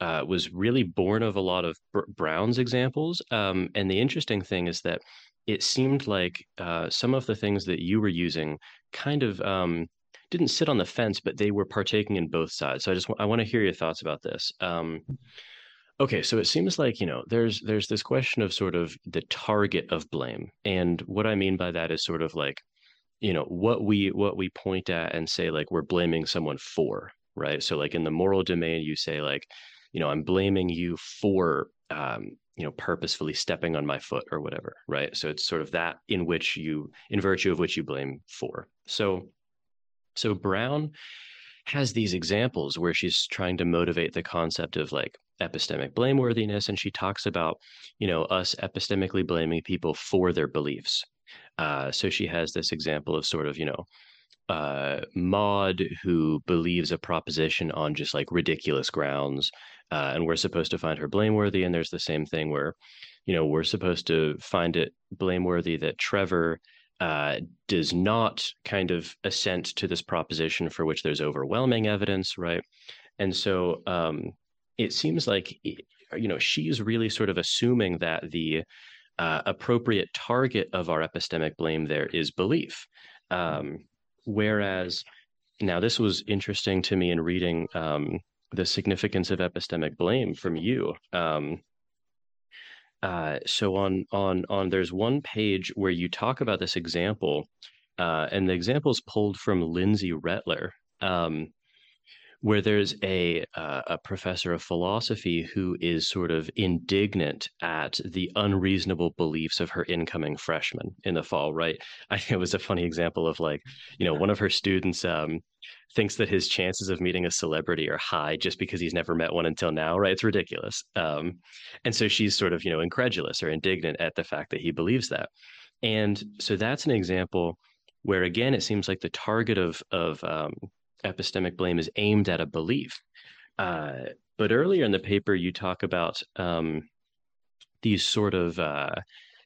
[SPEAKER 1] uh, was really born of a lot of Br- Brown's examples. Um, and the interesting thing is that it seemed like uh, some of the things that you were using kind of um, didn't sit on the fence, but they were partaking in both sides. So I just w- I want to hear your thoughts about this. Um, okay, so it seems like you know there's there's this question of sort of the target of blame, and what I mean by that is sort of like you know what we what we point at and say like we're blaming someone for right so like in the moral domain you say like you know i'm blaming you for um you know purposefully stepping on my foot or whatever right? So it's sort of that in which you in virtue of which you blame for. So so brown has these examples where she's trying to motivate the concept of like epistemic blameworthiness and she talks about you know us epistemically blaming people for their beliefs. Uh, so she has this example of sort of, you know, uh, Maud who believes a proposition on just like ridiculous grounds, uh, and we're supposed to find her blameworthy. And there's the same thing where, you know, we're supposed to find it blameworthy that Trevor uh, does not kind of assent to this proposition for which there's overwhelming evidence, right? And so um, it seems like, you know, she's really sort of assuming that the uh, appropriate target of our epistemic blame there is belief. Um, whereas, now this was interesting to me in reading um, the significance of epistemic blame from you. Um, uh, so on on on there's one page where you talk about this example, uh, and the example is pulled from Lindsay Rettler. Um, where there's a uh, a professor of philosophy who is sort of indignant at the unreasonable beliefs of her incoming freshman in the fall. Right? I think it was a funny example of like, you know, one of her students um, thinks that his chances of meeting a celebrity are high just because he's never met one until now. Right? It's ridiculous. Um, and so she's sort of you know incredulous or indignant at the fact that he believes that. And so that's an example where, again, it seems like the target of of um, epistemic blame is aimed at a belief. Uh, but earlier in the paper, you talk about um, these sort of uh,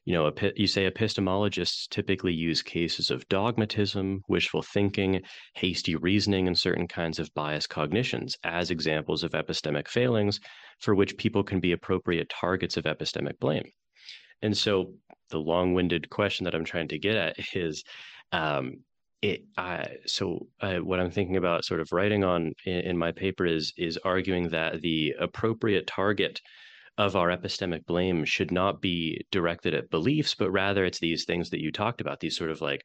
[SPEAKER 1] you know, you say epistemologists typically use cases of dogmatism, wishful thinking, hasty reasoning, and certain kinds of biased cognitions as examples of epistemic failings for which people can be appropriate targets of epistemic blame. And so the long-winded question that I'm trying to get at is, um, it, uh, so uh, what I'm thinking about sort of writing on in, in my paper is is arguing that the appropriate target of our epistemic blame should not be directed at beliefs, but rather it's these things that you talked about, these sort of like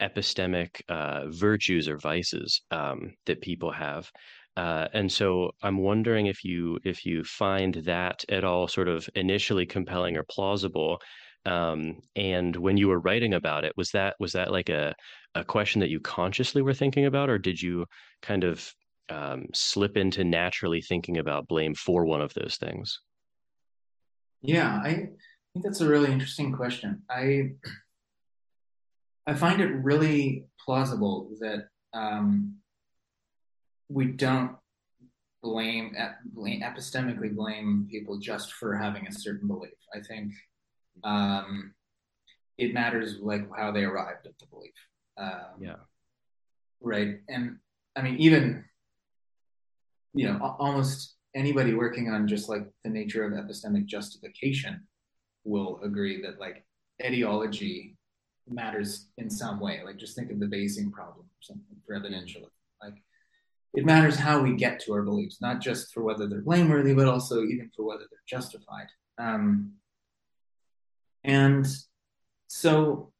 [SPEAKER 1] epistemic uh, virtues or vices um, that people have. Uh, and so I'm wondering if you if you find that at all sort of initially compelling or plausible. Um, and when you were writing about it, was that was that like a a question that you consciously were thinking about, or did you kind of um, slip into naturally thinking about blame for one of those things?
[SPEAKER 2] Yeah, I think that's a really interesting question. I I find it really plausible that um, we don't blame, blame epistemically blame people just for having a certain belief. I think um, it matters like how they arrived at the belief.
[SPEAKER 1] Um, yeah.
[SPEAKER 2] Right, and I mean even you know almost anybody working on just like the nature of epistemic justification will agree that like etiology matters in some way. Like just think of the basing problem or something for evidentialism. Like it matters how we get to our beliefs, not just for whether they're blameworthy, but also even for whether they're justified. Um, and so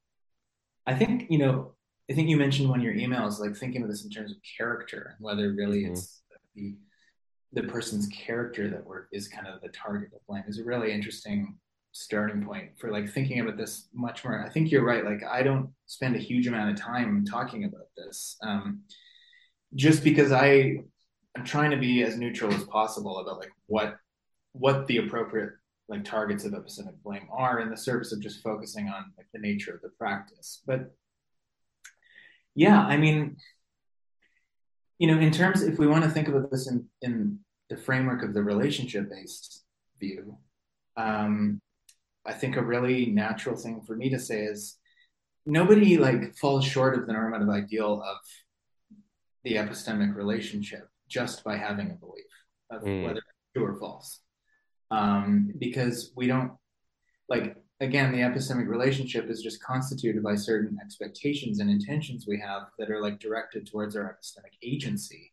[SPEAKER 2] I think, you know, I think you mentioned one of your emails, like thinking of this in terms of character whether really mm-hmm. it's the the person's character that we're, is kind of the target of blame is a really interesting starting point for like thinking about this much more. I think you're right. Like I don't spend a huge amount of time talking about this, um, just because I I'm trying to be as neutral as possible about like what what the appropriate like targets of epistemic blame are in the service of just focusing on like the nature of the practice. But yeah, I mean, you know, in terms, if we want to think about this in, in the framework of the relationship based view, um, I think a really natural thing for me to say is nobody like falls short of the normative ideal of the epistemic relationship just by having a belief of mm. whether it's true or false. Um, because we don't like again, the epistemic relationship is just constituted by certain expectations and intentions we have that are like directed towards our epistemic agency.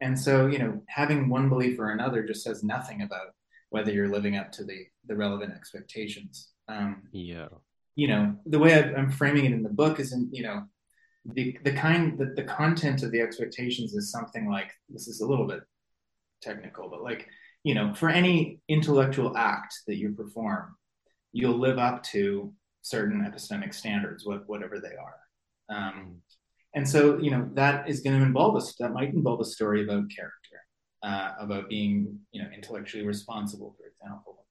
[SPEAKER 2] And so, you know, having one belief or another just says nothing about whether you're living up to the the relevant expectations. Um,
[SPEAKER 1] yeah.
[SPEAKER 2] You know, the way i am framing it in the book is, in you know, the the kind that the content of the expectations is something like this is a little bit technical, but like you know, for any intellectual act that you perform, you'll live up to certain epistemic standards, whatever they are. Um, and so, you know, that is going to involve us. That might involve a story about character, uh, about being, you know, intellectually responsible, for example.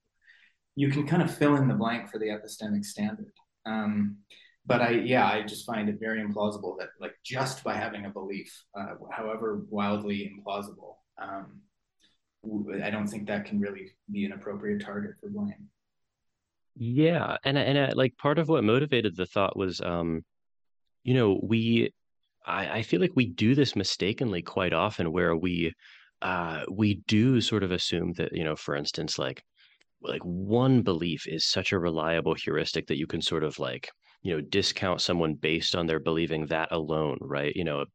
[SPEAKER 2] You can kind of fill in the blank for the epistemic standard. Um, but I, yeah, I just find it very implausible that, like, just by having a belief, uh, however wildly implausible, um, I don't think that can really be an appropriate target for blame.
[SPEAKER 1] Yeah, and and uh, like part of what motivated the thought was, um, you know, we, I, I feel like we do this mistakenly quite often, where we, uh, we do sort of assume that, you know, for instance, like, like one belief is such a reliable heuristic that you can sort of like, you know, discount someone based on their believing that alone, right? You know, a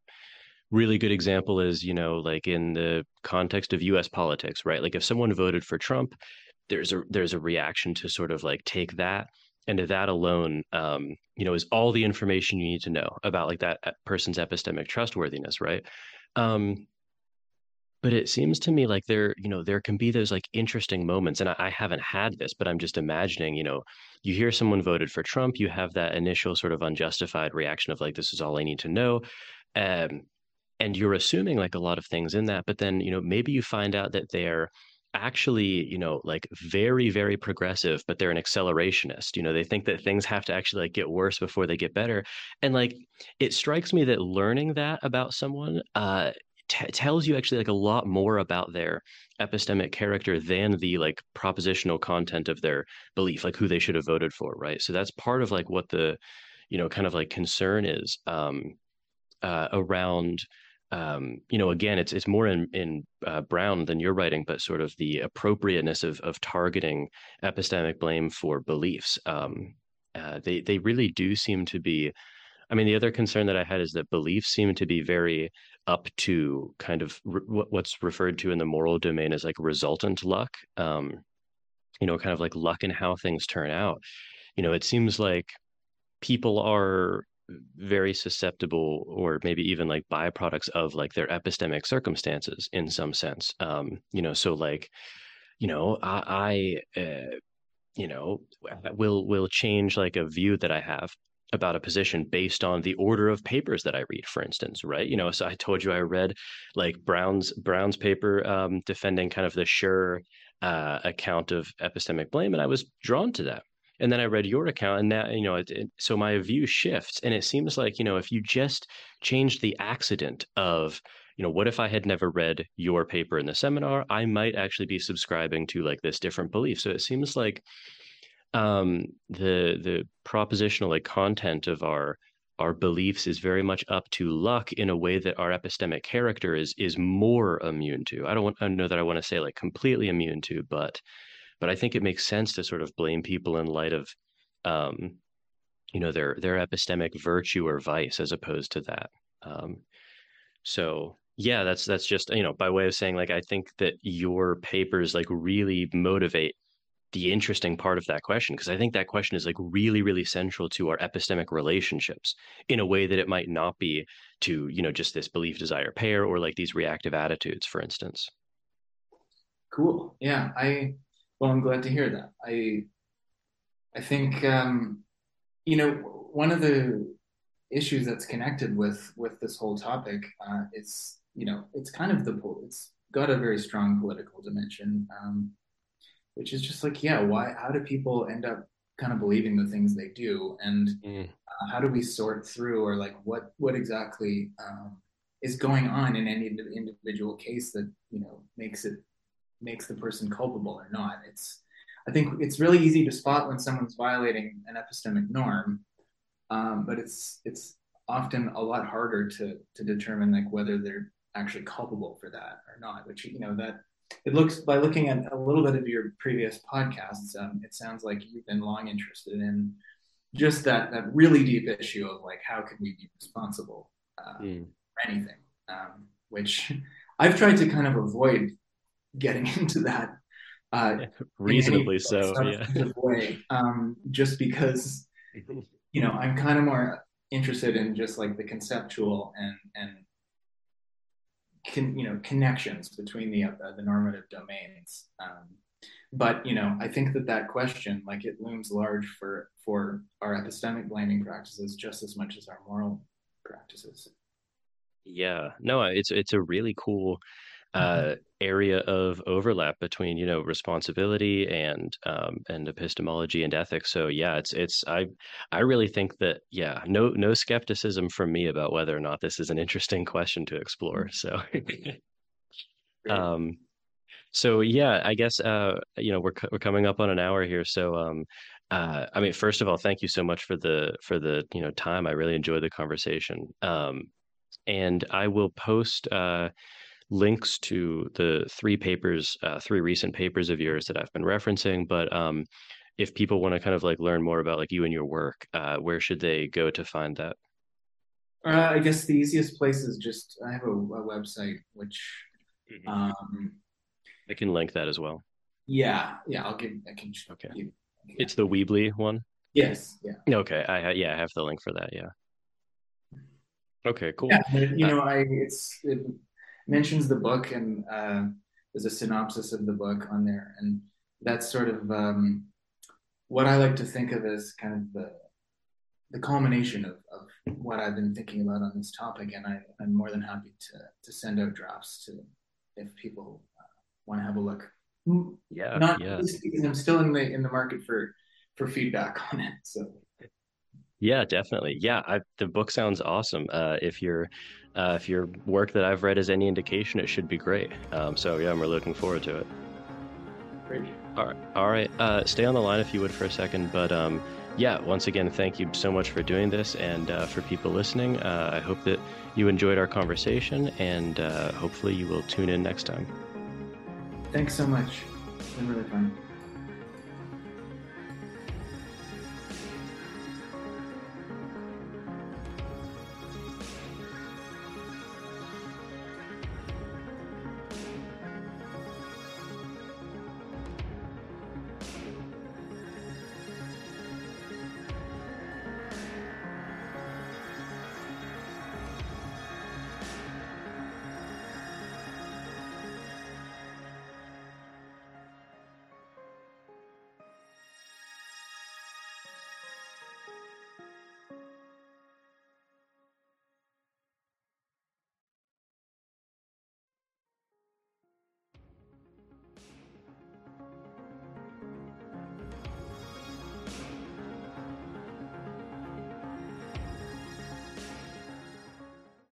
[SPEAKER 1] really good example is, you know, like in the context of U.S. politics, right? Like if someone voted for Trump there's a there's a reaction to sort of like take that and that alone um, you know is all the information you need to know about like that person's epistemic trustworthiness right? Um, but it seems to me like there you know there can be those like interesting moments and I, I, haven't had this but i'm just imagining you know you hear someone voted for trump you have that initial sort of unjustified reaction of like this is all i need to know um, and you're assuming like a lot of things in that but then you know maybe you find out that they're actually, you know, like very, very progressive, but they're an accelerationist. You know, they think that things have to actually like get worse before they get better. And like it strikes me that learning that about someone uh t- tells you actually like a lot more about their epistemic character than the like propositional content of their belief, like who they should have voted for, right? So that's part of like what the, you know, kind of like concern is um uh around um, you know, again, it's it's more in in uh, Brown than you're writing, but sort of the appropriateness of of targeting epistemic blame for beliefs. Um, uh, they they really do seem to be. I mean, the other concern that I had is that beliefs seem to be very up to kind of re- what's referred to in the moral domain as like resultant luck. Um, you know, kind of like luck in how things turn out. You know, it seems like people are very susceptible or maybe even like byproducts of like their epistemic circumstances in some sense um you know so like you know i i uh, you know will will change like a view that i have about a position based on the order of papers that i read for instance right? You know so i told you i read like brown's brown's paper um defending kind of the Sher uh, account of epistemic blame and i was drawn to that and then I read your account, and that you know, it, it, so my view shifts, and it seems like you know, if you just change the accident of you know, what if I had never read your paper in the seminar? I might actually be subscribing to like this different belief. So it seems like um, the the propositional like content of our our beliefs is very much up to luck in a way that our epistemic character is is more immune to. I don't want I know that I want to say like completely immune to, but but I think it makes sense to sort of blame people in light of, um, you know, their their epistemic virtue or vice as opposed to that. Um, so yeah, that's that's just you know by way of saying like I think that your papers like really motivate the interesting part of that question because I think that question is like really really central to our epistemic relationships in a way that it might not be to you know just this belief desire pair or like these reactive attitudes for instance.
[SPEAKER 2] Cool. Yeah, I well, I'm glad to hear that. I I think um, you know one of the issues that's connected with with this whole topic uh, is you know it's kind of the it's got a very strong political dimension, um, which is just like yeah, why? How do people end up kind of believing the things they do, and mm. uh, how do we sort through or like what what exactly um, is going on in any individual case that you know makes it makes the person culpable or not. It's I think it's really easy to spot when someone's violating an epistemic norm, um, but it's it's often a lot harder to to determine like whether they're actually culpable for that or not. Which you know that it looks by looking at a little bit of your previous podcasts, um, it sounds like you've been long interested in just that that really deep issue of like how can we be responsible uh, mm. for anything, um, which I've tried to kind of avoid getting into that uh,
[SPEAKER 1] reasonably so yeah
[SPEAKER 2] way um, just because you know i'm kind of more interested in just like the conceptual and and con, you know connections between the uh, the normative domains um, but you know i think that that question like it looms large for for our epistemic blaming practices just as much as our moral practices
[SPEAKER 1] yeah no it's it's a really cool. Uh, area of overlap between you know responsibility and um, and epistemology and ethics. So yeah, it's it's I I really think that yeah no no skepticism from me about whether or not this is an interesting question to explore. Mm-hmm. So. um, so yeah, I guess uh, you know we're we're coming up on an hour here. So um, uh, I mean, first of all, thank you so much for the for the you know time. I really enjoyed the conversation. Um, and I will post uh, links to the three papers, uh, three recent papers of yours that I've been referencing. But um, if people want to kind of like learn more about like you and your work, uh, where should they go to find that?
[SPEAKER 2] Uh, I guess the easiest place is just I have a, a website which mm-hmm. um,
[SPEAKER 1] I can link that as well.
[SPEAKER 2] Yeah, yeah, I'll give. I can.
[SPEAKER 1] Okay. Give, yeah. It's the Weebly one.
[SPEAKER 2] Yes. Yeah.
[SPEAKER 1] Okay. I yeah I have the link for that. Yeah. Okay. Cool.
[SPEAKER 2] Yeah. You uh, know, I it's it, mentions the book and uh, there's a synopsis of the book on there, and that's sort of um, what I like to think of as kind of the the culmination of, of what I've been thinking about on this topic, and I, am more than happy to to send out drafts to if people uh, want to have a look.
[SPEAKER 1] Yeah,
[SPEAKER 2] not
[SPEAKER 1] yeah.
[SPEAKER 2] because I'm still in the in the market for for feedback on it. So
[SPEAKER 1] Yeah, definitely. Yeah, I, the book sounds awesome. Uh, if your uh, if your work that I've read is any indication, it should be great. Um, so yeah, we're looking forward to it.
[SPEAKER 2] great.
[SPEAKER 1] All right, all right. Uh, stay on the line if you would for a second. But um, yeah, once again, thank you so much for doing this, and uh, for people listening, uh, I hope that you enjoyed our conversation, and uh, hopefully you will tune in next time.
[SPEAKER 2] Thanks so much. It's been really fun.